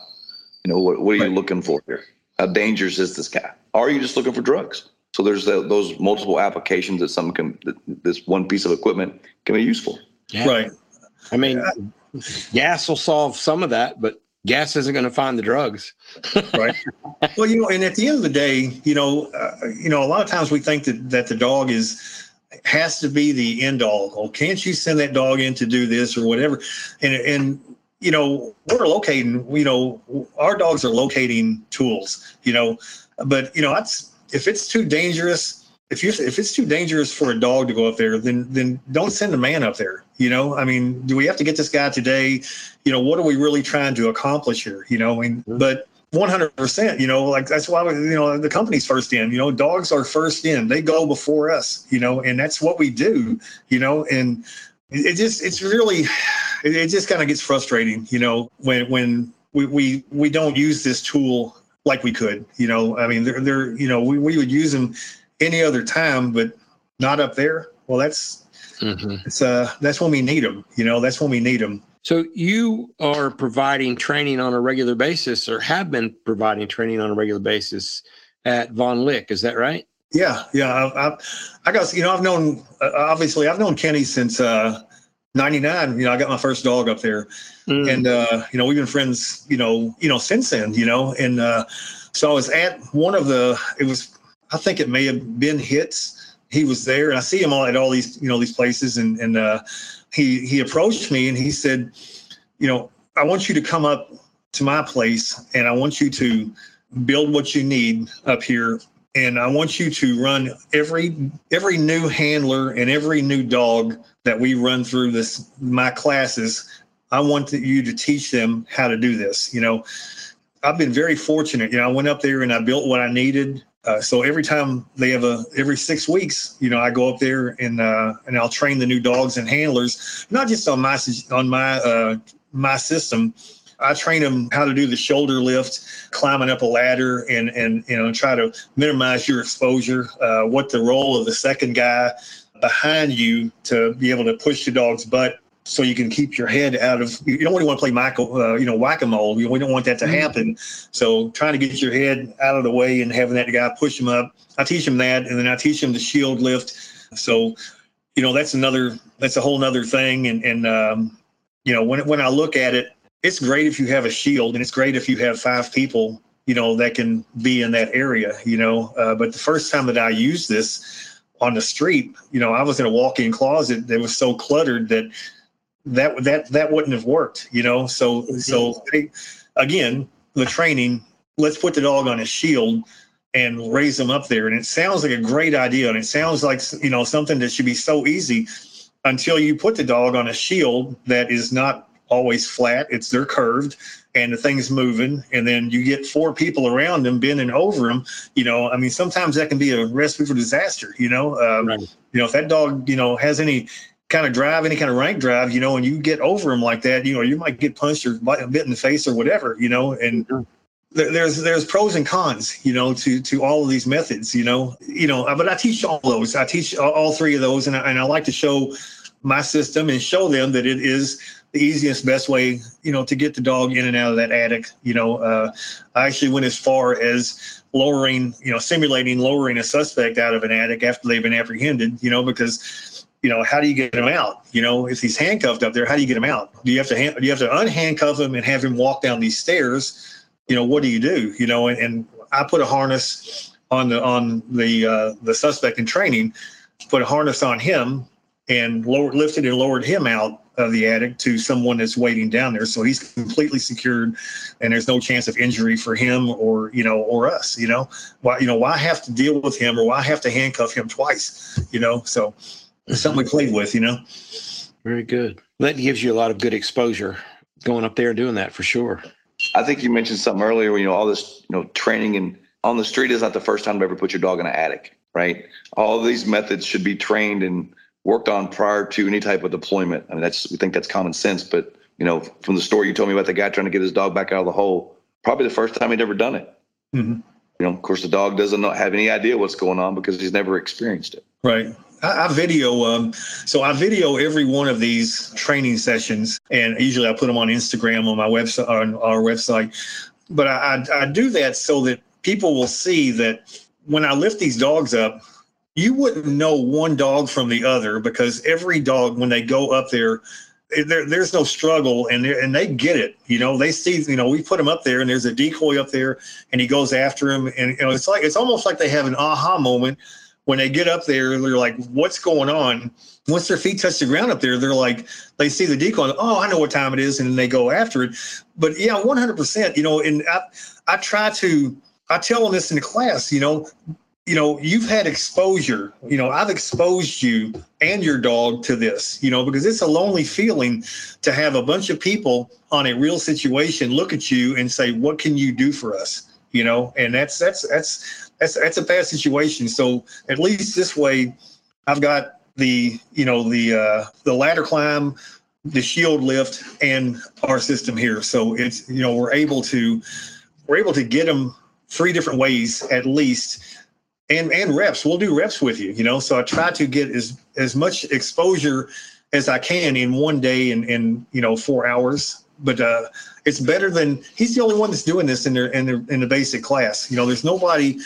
You know, what, what are right. you looking for here? How dangerous is this guy? Or are you just looking for drugs? So there's the, those multiple applications that some can, that this one piece of equipment can be useful. Yeah. Right. I mean, gas will solve some of that, but gas isn't going to find the drugs. right. Well, you know, and at the end of the day, you know, uh, you know, a lot of times we think that that the dog is has to be the end all. Oh, can't you send that dog in to do this or whatever? And and you know, we're locating. You know, our dogs are locating tools. You know, but you know, that's if it's too dangerous. If you if it's too dangerous for a dog to go up there, then then don't send a man up there. You know, I mean, do we have to get this guy today? You know, what are we really trying to accomplish here? You know, I mean, mm-hmm. but 100% you know like that's why you know the company's first in you know dogs are first in. They go before us you know and that's what we do you know and it just it's really it just kind of gets frustrating you know when when we, we we don't use this tool like we could you know. I mean they're, they're you know we, we would use them any other time but not up there. Well that's mm-hmm. it's uh that's when we need them you know that's when we need them so you are providing training on a regular basis, or have been providing training on a regular basis at Vohne Liche. Is that right? Yeah, yeah. I, I, I got you know I've known uh, obviously I've known Kenny since uh, '99. You know I got my first dog up there, mm. and uh, you know we've been friends. You know you know since then. You know, and uh, so I was at one of the. It was I think it may have been hits. He was there, and I see him all at all these you know these places, and and uh, he he approached me and he said, you know, I want you to come up to my place and I want you to build what you need up here and I want you to run every every new handler and every new dog that we run through this my classes. I want you to teach them how to do this. You know, I've been very fortunate. You know, I went up there and I built what I needed. Uh, so every time they have a every six weeks, you know, I go up there and uh, and I'll train the new dogs and handlers, not just on my on my uh, my system. I train them how to do the shoulder lift, climbing up a ladder, and and you know try to minimize your exposure. Uh, what the role of the second guy behind you to be able to push the dog's butt so you can keep your head out of you don't really want to play Michael, uh, you know, whack-a-mole. We don't want that to mm-hmm. happen. So trying to get your head out of the way and having that guy push him up. I teach him that, and then I teach him the shield lift. So, you know, that's another that's a whole nother thing. And and um, you know, when when I look at it, it's great if you have a shield, and it's great if you have five people, you know, that can be in that area. You know, uh, but the first time that I used this on the street, you know, I was in a walk-in closet that was so cluttered that that that that wouldn't have worked, you know. So so again, the training. Let's put the dog on a shield and raise them up there. And it sounds like a great idea, and it sounds like you know something that should be so easy until you put the dog on a shield that is not always flat. It's they're curved and the thing's moving, and then you get four people around them bending over them. You know, I mean, sometimes that can be a recipe for disaster. You know, um, right. you know if that dog you know has any kind of drive, any kind of rank drive, you know, and you get over them like that, you know, you might get punched or bit in the face or whatever, you know, and mm-hmm. there's there's pros and cons, you know, to to all of these methods, you know, you know. But I teach all those. I teach all three of those, and I, and I like to show my system and show them that it is the easiest, best way, you know, to get the dog in and out of that attic. You know, uh, I actually went as far as lowering, you know, simulating lowering a suspect out of an attic after they've been apprehended. You know, because you know, how do you get him out? You know, if he's handcuffed up there, how do you get him out? Do you have to hand, do you have to unhandcuff him and have him walk down these stairs? you know, what do you do? You know, and, and I put a harness on the on the uh, the suspect in training, put a harness on him and lowered, lifted and lowered him out of the attic to someone that's waiting down there. So he's completely secured, and there's no chance of injury for him or you know or us. You know, why you know why have to deal with him or why have to handcuff him twice? You know, so it's something we played with. You know. Very good. That gives you a lot of good exposure going up there and doing that for sure. I think you mentioned something earlier. You know, all this, you know, training and on the street is not the first time to ever put your dog in an attic, right? All of these methods should be trained and worked on prior to any type of deployment. I mean, that's we think that's common sense, but you know, from the story you told me about the guy trying to get his dog back out of the hole, probably the first time he'd ever done it. Mm-hmm. You know, of course, the dog doesn't have any idea what's going on because he's never experienced it. Right. I, I video, um, so I video every one of these training sessions, and usually I put them on Instagram on my website, on our website. But I, I, I do that so that people will see that when I lift these dogs up, you wouldn't know one dog from the other because every dog, when they go up there, there, there's no struggle and and they get it. You know, they see, you know, we put them up there and there's a decoy up there and he goes after him. And, you know, it's like, it's almost like they have an aha moment when they get up there, they're like, what's going on? Once their feet touch the ground up there, they're like, they see the decoy, oh, I know what time it is, and they go after it. But yeah, 100%, you know, and I, I try to, I tell them this in the class, you know, you know, you've had exposure, you know, I've exposed you and your dog to this, you know, because it's a lonely feeling to have a bunch of people on a real situation look at you and say, what can you do for us? You know, and that's, that's, that's, that's that's a bad situation. So at least this way, I've got the you know the uh, the ladder climb, the shield lift, and our system here. So it's you know we're able to we're able to get them three different ways at least. And, and reps, we'll do reps with you, you know. So I try to get as as much exposure as I can in one day in, in you know four hours. But uh, it's better than he's the only one that's doing this in their in their in the basic class. You know, there's nobody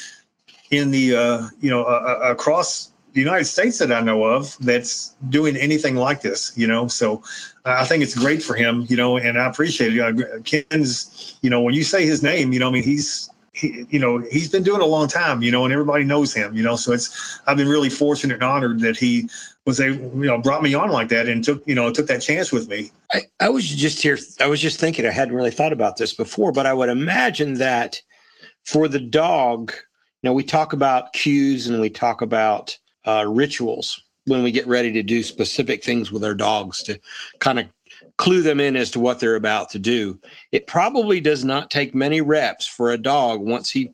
in the uh, you know uh, uh, across the United States that I know of that's doing anything like this. You know, so I think it's great for him. You know, and I appreciate it. Uh, Ken's, you know, when you say his name, you know, I mean, he's he, you know, he's been doing a long time, you know, and everybody knows him, you know. So it's I've been really fortunate and honored that he was a you know brought me on like that and took you know took that chance with me. I, I was just here. I was just thinking. I hadn't really thought about this before, but I would imagine that for the dog know, we talk about cues and we talk about uh, rituals when we get ready to do specific things with our dogs to kind of clue them in as to what they're about to do. It probably does not take many reps for a dog once he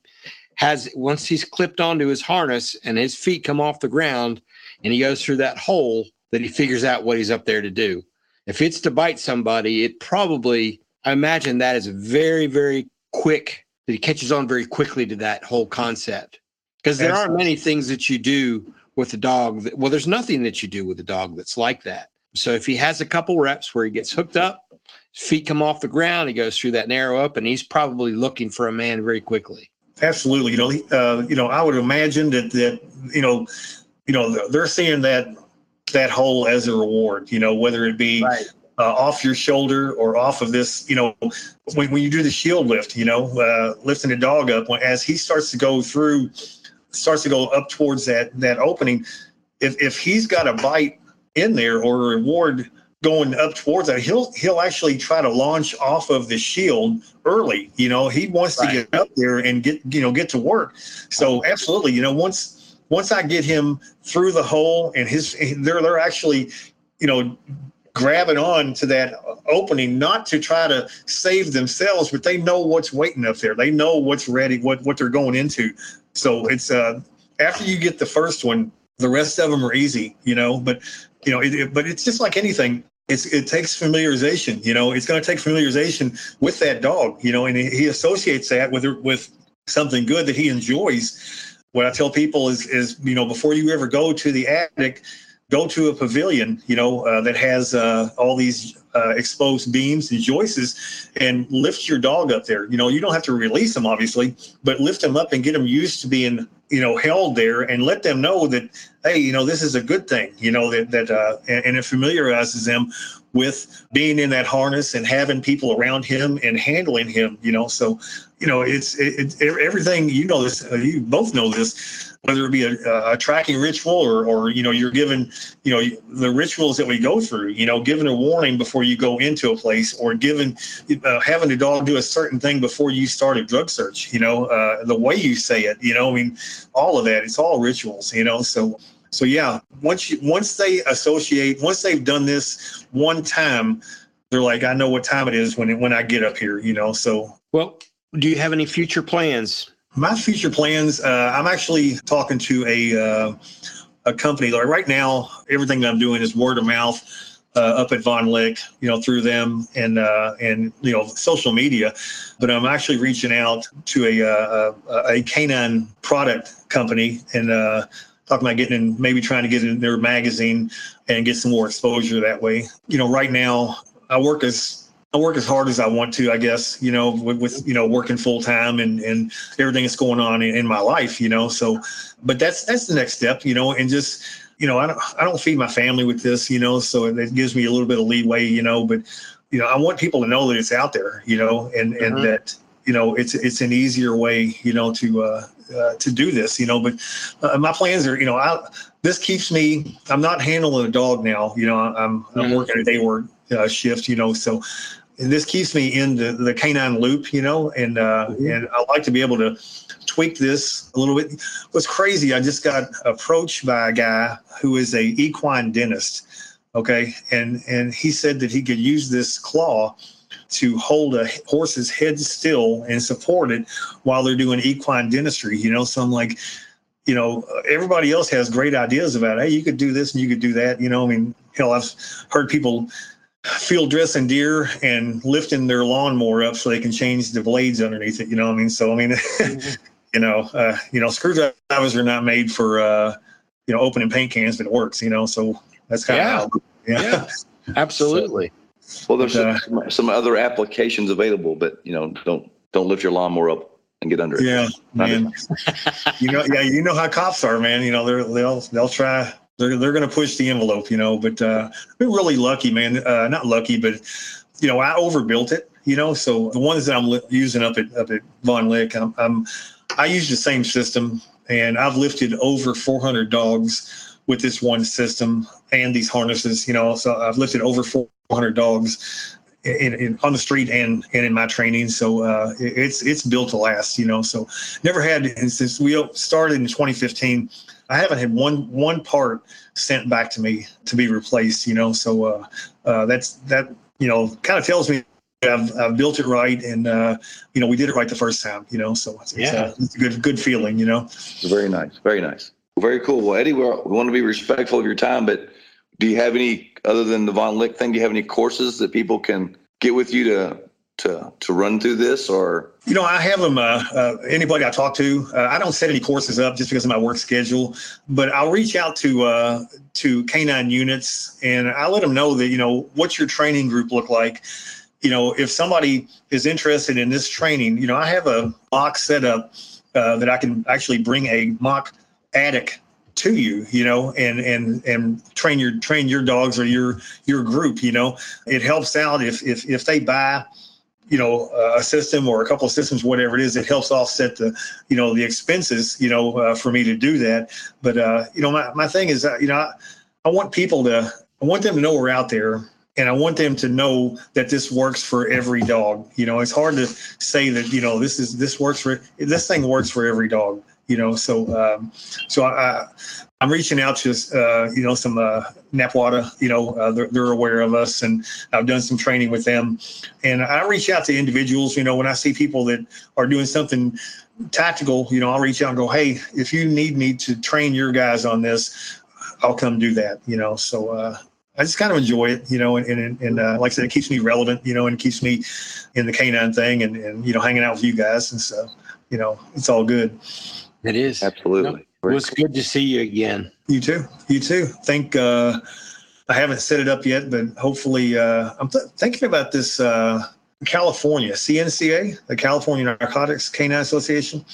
has once he's clipped onto his harness and his feet come off the ground and he goes through that hole that he figures out what he's up there to do. If it's to bite somebody, it probably I imagine that is very very quick that he catches on very quickly to that whole concept. Because there aren't many things that you do with a dog. That, well, there's nothing that you do with a dog that's like that. So if he has a couple reps where he gets hooked up, feet come off the ground, he goes through that narrow up, and he's probably looking for a man very quickly. Absolutely, you know, uh, you know, I would imagine that that you know, you know, they're seeing that that hole as a reward. You know, whether it be right uh, off your shoulder or off of this, you know, when, when you do the shield lift, you know, uh, lifting the dog up, when, as he starts to go through, starts to go up towards that that opening, if if he's got a bite in there or a reward going up towards that, he'll he'll actually try to launch off of the shield early. You know, he wants right. to get up there and get you know get to work. So absolutely, you know, once once I get him through the hole and his they're they're actually you know grabbing on to that opening, not to try to save themselves, but they know what's waiting up there. They know what's ready, what what they're going into. So it's uh, after you get the first one, the rest of them are easy, you know. But you know, it, it, but it's just like anything. it's, it takes familiarization. You know, it's going to take familiarization with that dog. You know, and he associates that with with something good that he enjoys. What I tell people is is you know before you ever go to the attic, go to a pavilion. You know uh, that has uh, all these uh, exposed beams and joists and lift your dog up there. You know, you don't have to release them, obviously, but lift them up and get them used to being, you know, held there and let them know that, hey, you know, this is a good thing, you know, that, that uh, and, and it familiarizes them with being in that harness and having people around him and handling him, you know. So, you know, it's it, it, everything, you know, this, uh, you both know this whether it be a, a, tracking ritual or, or, you know, you're given, you know, the rituals that we go through, you know, given a warning before you go into a place or given, uh, having a dog do a certain thing before you start a drug search, you know, uh, the way you say it, you know, I mean, all of that, it's all rituals, you know, so, so yeah, once you, once they associate, once they've done this one time, they're like, I know what time it is when, when I get up here, you know, so. Well, do you have any future plans my future plans, uh, I'm actually talking to a uh, a company. Like right now, everything I'm doing is word of mouth uh, up at Vohne Liche, you know, through them and uh, and you know social media. But I'm actually reaching out to a uh, a, a canine product company and uh, talking about getting in, maybe trying to get in their magazine and get some more exposure that way. You know, right now I work as I work as hard as I want to, I guess, you know, with, with you know, working full time and, and everything that's going on in, in, my life, you know, so, but that's, that's the next step, you know, and just, you know, I don't, I don't feed my family with this, you know, so it gives me a little bit of leeway, you know, but, you know, I want people to know that it's out there, you know, and, and mm-hmm. that, you know, it's, it's an easier way, you know, to, uh, uh, to do this, you know, but uh, my plans are, you know, I, this keeps me, I'm not handling a dog now, you know, I'm, I'm mm-hmm. working a day work uh, shift, you know, so and this keeps me in the, the canine loop, you know, and uh, mm-hmm. and I like to be able to tweak this a little bit. What's crazy? I just got approached by a guy who is a equine dentist, okay, and and he said that he could use this claw to hold a horse's head still and support it while they're doing equine dentistry. You know, so I'm like, you know, everybody else has great ideas about, hey, you could do this and you could do that. You know, I mean, hell, I've heard people field dressing deer and lifting their lawnmower up so they can change the blades underneath it. You know what I mean? So I mean, mm-hmm. you know, uh, you know, screwdrivers are not made for uh, you know opening paint cans, but it works. You know, so that's kind yeah. of yeah. yeah, absolutely. So, well, there's uh, some, some other applications available, but you know, don't don't lift your lawnmower up and get under it. Yeah, man. you know, yeah, you know how cops are, man. You know, they're they'll they'll try they're they're going to push the envelope, you know. But uh, we're really lucky, man. Uh, not lucky, but you know, I overbuilt it, you know. So the ones that I'm li- using up at up at Vohne Liche, I'm, I'm I use the same system, and I've lifted over 400 dogs with this one system and these harnesses. You know, so I've lifted over 400 dogs in, in, on the street and and in my training. So uh, it's it's built to last, you know. So never had since we started in 2015. I haven't had one one part sent back to me to be replaced. You know, so uh, uh, that's that. You know, kind of tells me I've, I've built it right, and uh, you know, we did it right the first time. You know, so it's, yeah. it's, a, it's a good good feeling. You know, very nice, very nice, very cool. Well, Eddie, we want to be respectful of your time, but do you have any other than the Vohne Liche thing? Do you have any courses that people can get with you to to to run through this or? You know i have them uh, uh, anybody i talk to uh, i don't set any courses up just because of my work schedule but i'll reach out to uh, to canine units and i let them know that you know what's your training group look like? You know if somebody is interested in this training you know i have a mock setup uh, that i can actually bring a mock attic to you you know and and and train your train your dogs or your your group you know. It helps out if if if they buy you know a system or a couple of systems whatever it is it helps offset the you know the expenses you know uh, for me to do that but uh you know my, my thing is uh, you know I, I want people to i want them to know we're out there and I want them to know that this works for every dog. You know, it's hard to say that you know this is this works for this thing works for every dog you know so um, so I, I'm reaching out to uh, you know some uh, NAPWDA you know uh, they're, they're aware of us and I've done some training with them and I reach out to individuals you know when I see people that are doing something tactical you know I'll reach out and go hey if you need me to train your guys on this I'll come do that you know so uh, I just kind of enjoy it, you know, and, and, and uh, like I said, it keeps me relevant, you know, and keeps me in the canine thing and, and, you know, hanging out with you guys. And so, you know, it's all good. It is. Absolutely. it was good to see you again. You too. You too. Think, uh, I haven't set it up yet, but hopefully, uh, I'm th- thinking about this, uh, California, CNCA, the California Narcotics Canine Association.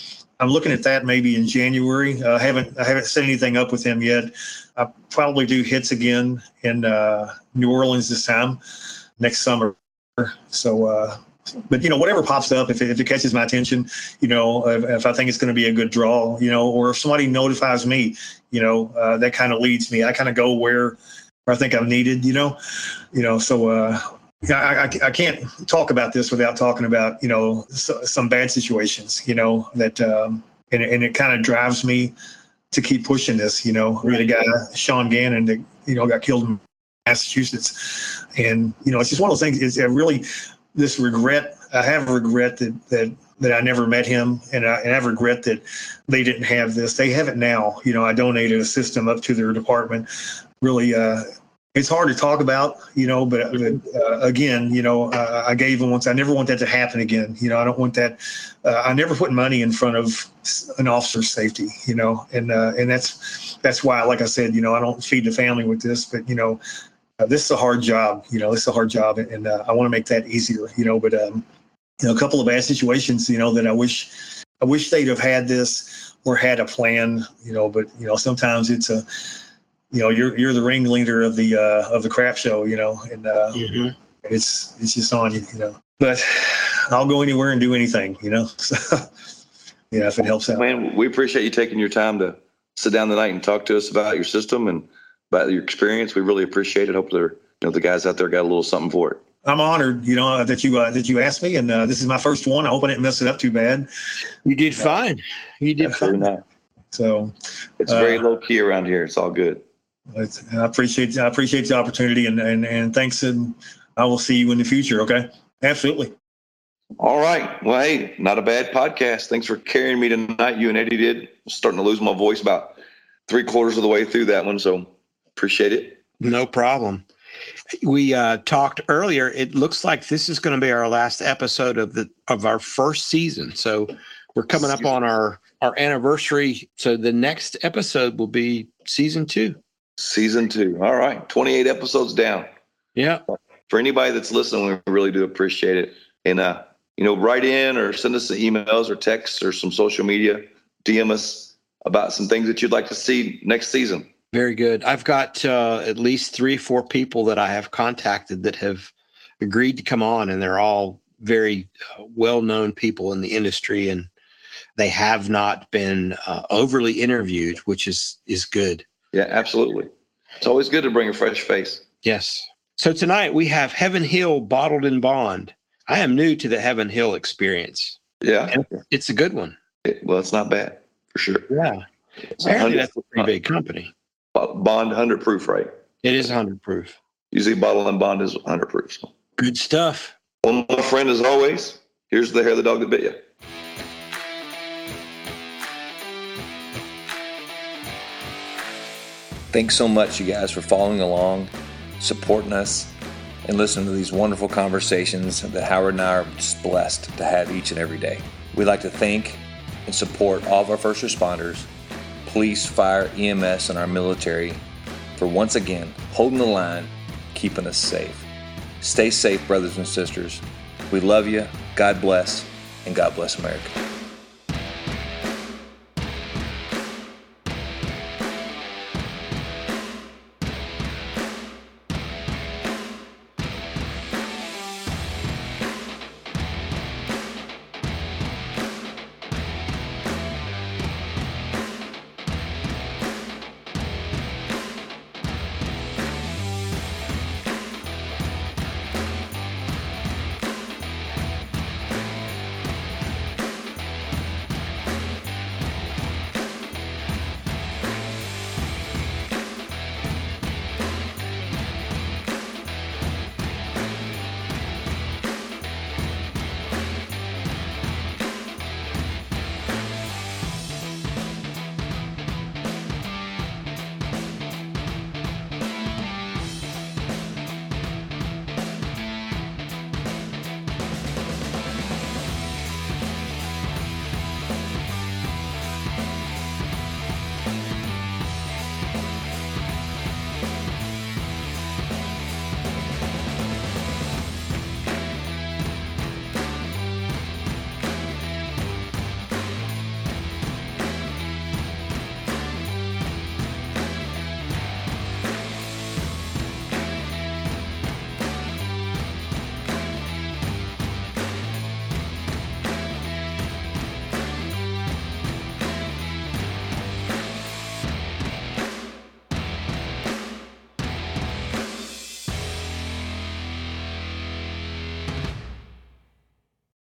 I'm looking at that maybe in January. Uh, I haven't I haven't set anything up with him yet. I probably do hits again in uh, New Orleans this time next summer. So, uh, but you know, whatever pops up, if it, if it catches my attention, you know, if, if I think it's going to be a good draw, you know, or if somebody notifies me, you know, uh, that kind of leads me. I kind of go where, where I think I'm needed, you know, you know. So, uh, I, I, I, can't talk about this without talking about you know so, some bad situations. You know that, um, and, and it kind of drives me to keep pushing this. You know, we had a guy Sean Gannon that you know got killed in Massachusetts, and you know it's just one of those things. It's really this regret. I have regret that that that I never met him, and I, and I regret that they didn't have this. They have it now. You know, I donated a system up to their department. Really, uh, it's hard to talk about, you know, but, uh, again, you know, uh, I gave them once. I never want that to happen again. You know, I don't want that. Uh, I never put money in front of an officer's safety, you know, and uh, and that's that's why, like I said, you know, I don't feed the family with this, but you know, this is a hard job. You know, this is a hard job, and uh, I want to make that easier. You know, but um, you know, a couple of bad situations, you know, that I wish I wish they'd have had this or had a plan. You know, but you know, sometimes it's a you know you're you're the ringleader of the uh, of the crap show, you know, and uh, mm-hmm. it's it's just on you, you know. But I'll go anywhere and do anything, you know. So, yeah, if it helps out. Man, we appreciate you taking your time to sit down tonight and talk to us about your system and about your experience. We really appreciate it. Hope there, you know, the guys out there got a little something for it. I'm honored, you know, that you uh, that you asked me, and uh, this is my first one. I hope I didn't mess it up too bad. You did fine. You did fine. So it's very uh, low key around here. It's all good. I appreciate I appreciate the opportunity and, and and thanks and I will see you in the future. Okay, absolutely. All right. Well, hey, not a bad podcast. Thanks for carrying me tonight. You and Eddie did. I'm starting to lose my voice about three quarters of the way through that one, so appreciate it. No problem. We uh, talked earlier. It looks like this is going to be our last episode of the of our first season. So we're coming up on our our anniversary. So the next episode will be season two. Season two. All right. 28 episodes down. Yeah. For anybody that's listening, we really do appreciate it. And, uh, you know, write in or send us some emails or texts or some social media, DM us about some things that you'd like to see next season. Very good. I've got uh, at least three, four people that I have contacted that have agreed to come on, and they're all very uh, well known people in the industry, and they have not been uh, overly interviewed, which is is good. Yeah, absolutely. It's always good to bring a fresh face. Yes. So tonight we have Heaven Hill bottled in bond. I am new to the Heaven Hill experience. Yeah. And it's a good one. Well, it's not bad for sure. Yeah. Apparently that's a pretty big company. Bond 100 proof, right? It is 100 proof. Usually bottle and bond is 100 proof. So. Good stuff. Well, my friend, as always, here's the hair of the dog that bit you. Thanks so much, you guys, for following along, supporting us, and listening to these wonderful conversations that Howard and I are just blessed to have each and every day. We'd like to thank and support all of our first responders, police, fire, EMS, and our military for once again holding the line, keeping us safe. Stay safe, brothers and sisters. We love you. God bless, and God bless America.